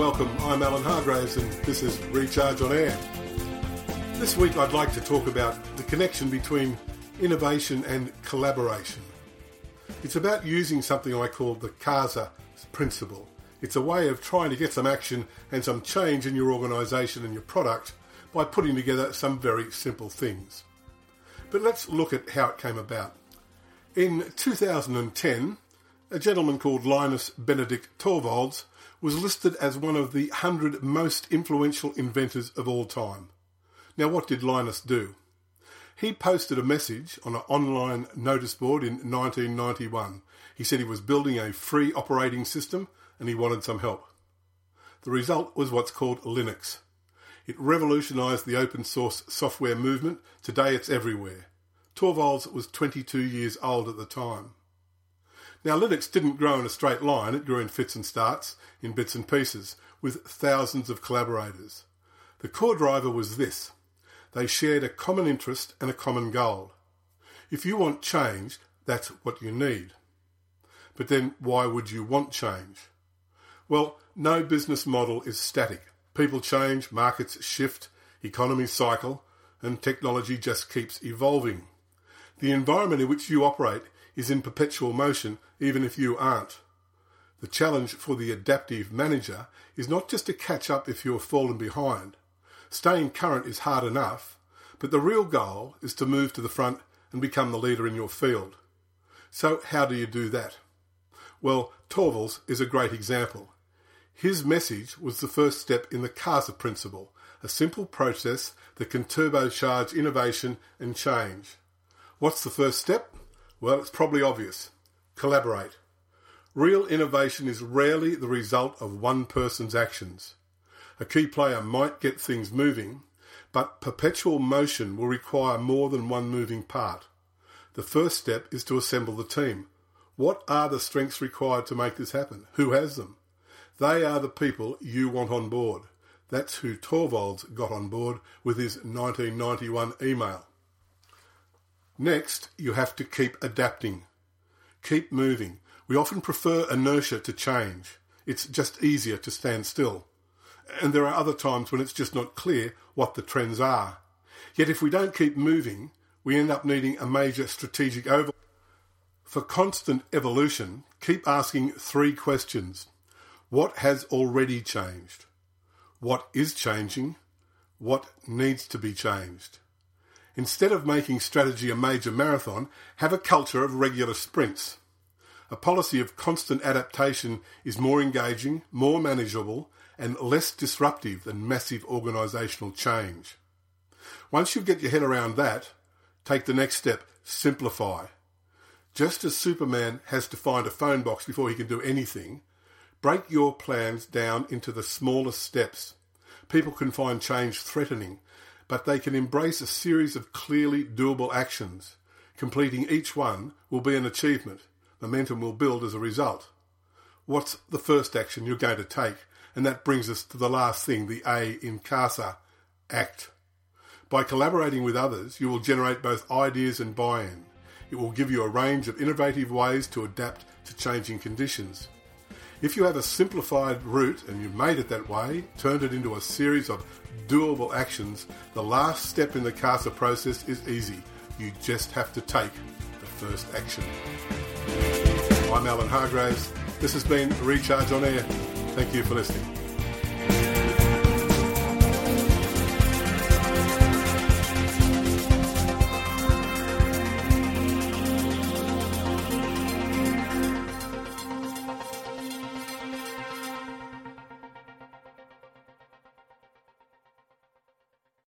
Welcome, I'm Alan Hargraves and this is Recharge on Air. This week I'd like to talk about the connection between innovation and collaboration. It's about using something I call the CASA principle. It's a way of trying to get some action and some change in your organisation and your product by putting together some very simple things. But let's look at how it came about. In 2010, a gentleman called Linus Benedict Torvalds was listed as one of the 100 most influential inventors of all time. Now, what did Linus do? He posted a message on an online notice board in 1991. He said he was building a free operating system and he wanted some help. The result was what's called Linux. It revolutionised the open source software movement. Today it's everywhere. Torvalds was 22 years old at the time. Now, Linux didn't grow in a straight line, it grew in fits and starts, in bits and pieces, with thousands of collaborators. The core driver was this they shared a common interest and a common goal. If you want change, that's what you need. But then, why would you want change? Well, no business model is static. People change, markets shift, economies cycle, and technology just keeps evolving. The environment in which you operate is in perpetual motion, even if you aren't. The challenge for the adaptive manager is not just to catch up if you've fallen behind. Staying current is hard enough, but the real goal is to move to the front and become the leader in your field. So, how do you do that? Well, Torvalds is a great example. His message was the first step in the CASA principle, a simple process that can turbocharge innovation and change. What's the first step? Well, it's probably obvious. Collaborate. Real innovation is rarely the result of one person's actions. A key player might get things moving, but perpetual motion will require more than one moving part. The first step is to assemble the team. What are the strengths required to make this happen? Who has them? They are the people you want on board. That's who Torvalds got on board with his 1991 email. Next, you have to keep adapting. Keep moving. We often prefer inertia to change. It's just easier to stand still. And there are other times when it's just not clear what the trends are. Yet if we don't keep moving, we end up needing a major strategic overhaul. For constant evolution, keep asking three questions. What has already changed? What is changing? What needs to be changed? Instead of making strategy a major marathon, have a culture of regular sprints. A policy of constant adaptation is more engaging, more manageable, and less disruptive than massive organisational change. Once you get your head around that, take the next step simplify. Just as Superman has to find a phone box before he can do anything, break your plans down into the smallest steps. People can find change threatening, but they can embrace a series of clearly doable actions. Completing each one will be an achievement. Momentum will build as a result. What's the first action you're going to take? And that brings us to the last thing, the A in CASA, act. By collaborating with others, you will generate both ideas and buy-in. It will give you a range of innovative ways to adapt to changing conditions. If you have a simplified route and you've made it that way, turned it into a series of doable actions, the last step in the CASA process is easy. You just have to take the first action. I'm Alan Hargraves. This has been Recharge on Air. Thank you for listening.